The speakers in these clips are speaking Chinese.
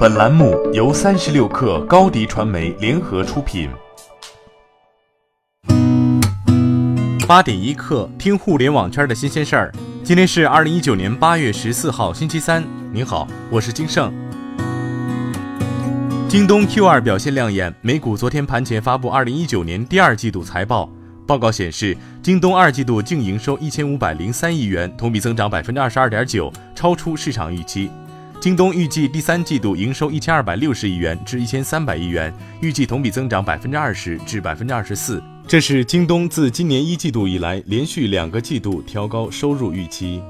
本栏目由三十六氪高低传媒联合出品。八点一刻，听互联网圈的新鲜事儿。今天是二零一九年八月十四号，星期三。您好，我是金盛。京东 Q 二表现亮眼，美股昨天盘前发布二零一九年第二季度财报。报告显示，京东二季度净营收一千五百零三亿元，同比增长百分之二十二点九，超出市场预期。京东预计第三季度营收一千二百六十亿元至一千三百亿元，预计同比增长百分之二十至百分之二十四。这是京东自今年一季度以来连续两个季度调高收入预期。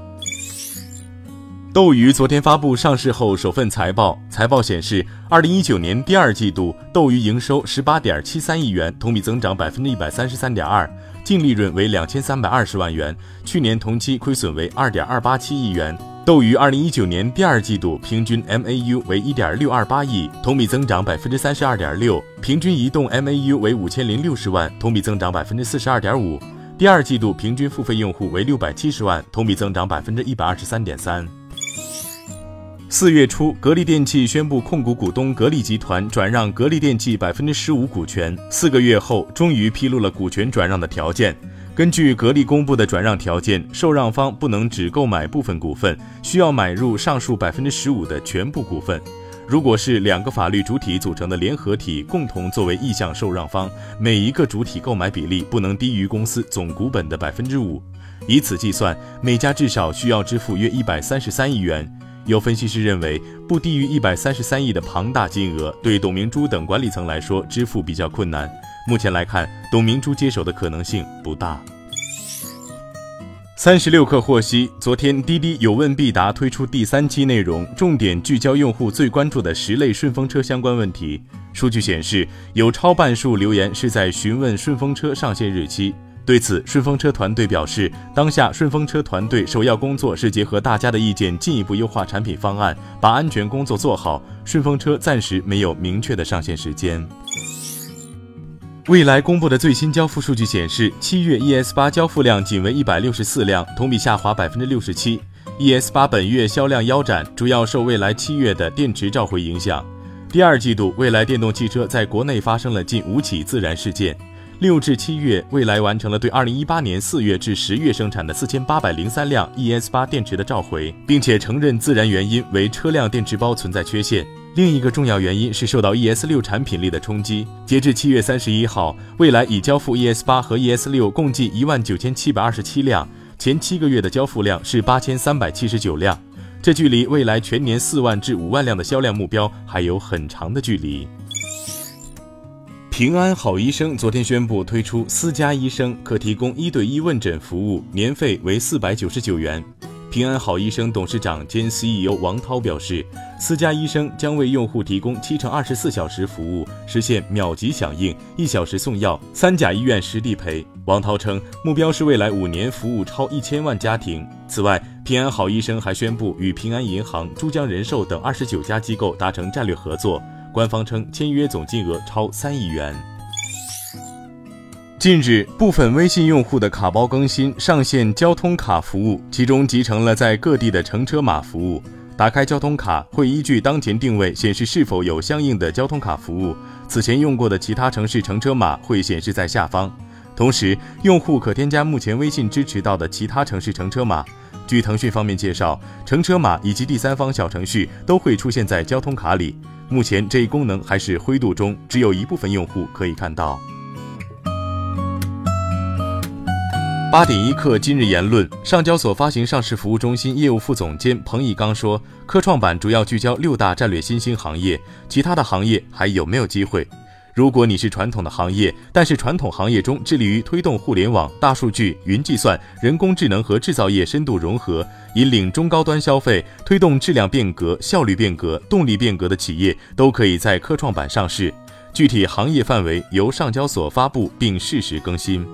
斗鱼昨天发布上市后首份财报，财报显示，二零一九年第二季度斗鱼营收十八点七三亿元，同比增长百分之一百三十三点二，净利润为两千三百二十万元，去年同期亏损为二点二八七亿元。斗鱼二零一九年第二季度平均 MAU 为一点六二八亿，同比增长百分之三十二点六，平均移动 MAU 为五千零六十万，同比增长百分之四十二点五。第二季度平均付费用户为六百七十万，同比增长百分之一百二十三点三。四月初，格力电器宣布控股股东格力集团转让格力电器百分之十五股权，四个月后，终于披露了股权转让的条件。根据格力公布的转让条件，受让方不能只购买部分股份，需要买入上述百分之十五的全部股份。如果是两个法律主体组成的联合体共同作为意向受让方，每一个主体购买比例不能低于公司总股本的百分之五。以此计算，每家至少需要支付约一百三十三亿元。有分析师认为，不低于一百三十三亿的庞大金额，对董明珠等管理层来说支付比较困难。目前来看，董明珠接手的可能性不大。三十六氪获悉，昨天滴滴有问必答推出第三期内容，重点聚焦用户最关注的十类顺风车相关问题。数据显示，有超半数留言是在询问顺风车上线日期。对此，顺风车团队表示，当下顺风车团队首要工作是结合大家的意见，进一步优化产品方案，把安全工作做好。顺风车暂时没有明确的上线时间。未来公布的最新交付数据显示，七月 ES 八交付量仅为一百六十四辆，同比下滑百分之六十七。ES 八本月销量腰斩，主要受未来七月的电池召回影响。第二季度，未来电动汽车在国内发生了近五起自燃事件。六至七月，未来完成了对二零一八年四月至十月生产的四千八百零三辆 ES 八电池的召回，并且承认自燃原因为车辆电池包存在缺陷。另一个重要原因是受到 ES 六产品力的冲击。截至七月三十一号，蔚来已交付 ES 八和 ES 六共计一万九千七百二十七辆，前七个月的交付量是八千三百七十九辆，这距离未来全年四万至五万辆的销量目标还有很长的距离。平安好医生昨天宣布推出私家医生可提供一对一问诊服务，年费为四百九十九元。平安好医生董事长兼 CEO 王涛表示，私家医生将为用户提供七乘二十四小时服务，实现秒级响应、一小时送药、三甲医院实地陪。王涛称，目标是未来五年服务超一千万家庭。此外，平安好医生还宣布与平安银行、珠江人寿等二十九家机构达成战略合作，官方称签约总金额超三亿元。近日，部分微信用户的卡包更新上线交通卡服务，其中集成了在各地的乘车码服务。打开交通卡会依据当前定位显示是否有相应的交通卡服务，此前用过的其他城市乘车码会显示在下方。同时，用户可添加目前微信支持到的其他城市乘车码。据腾讯方面介绍，乘车码以及第三方小程序都会出现在交通卡里。目前这一功能还是灰度中，只有一部分用户可以看到。八点一刻，今日言论：上交所发行上市服务中心业务副总监彭毅刚说，科创板主要聚焦六大战略新兴行业，其他的行业还有没有机会？如果你是传统的行业，但是传统行业中致力于推动互联网、大数据、云计算、人工智能和制造业深度融合，引领中高端消费，推动质量变革、效率变革、动力变革的企业，都可以在科创板上市。具体行业范围由上交所发布并适时更新。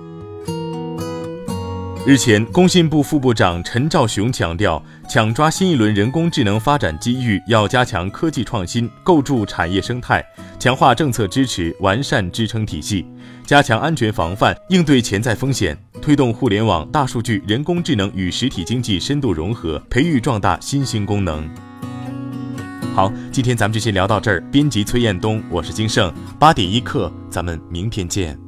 日前，工信部副部长陈肇雄强调，抢抓新一轮人工智能发展机遇，要加强科技创新，构筑产业生态，强化政策支持，完善支撑体系，加强安全防范，应对潜在风险，推动互联网、大数据、人工智能与实体经济深度融合，培育壮大新兴功能。好，今天咱们就先聊到这儿。编辑崔彦东，我是金盛，八点一刻，咱们明天见。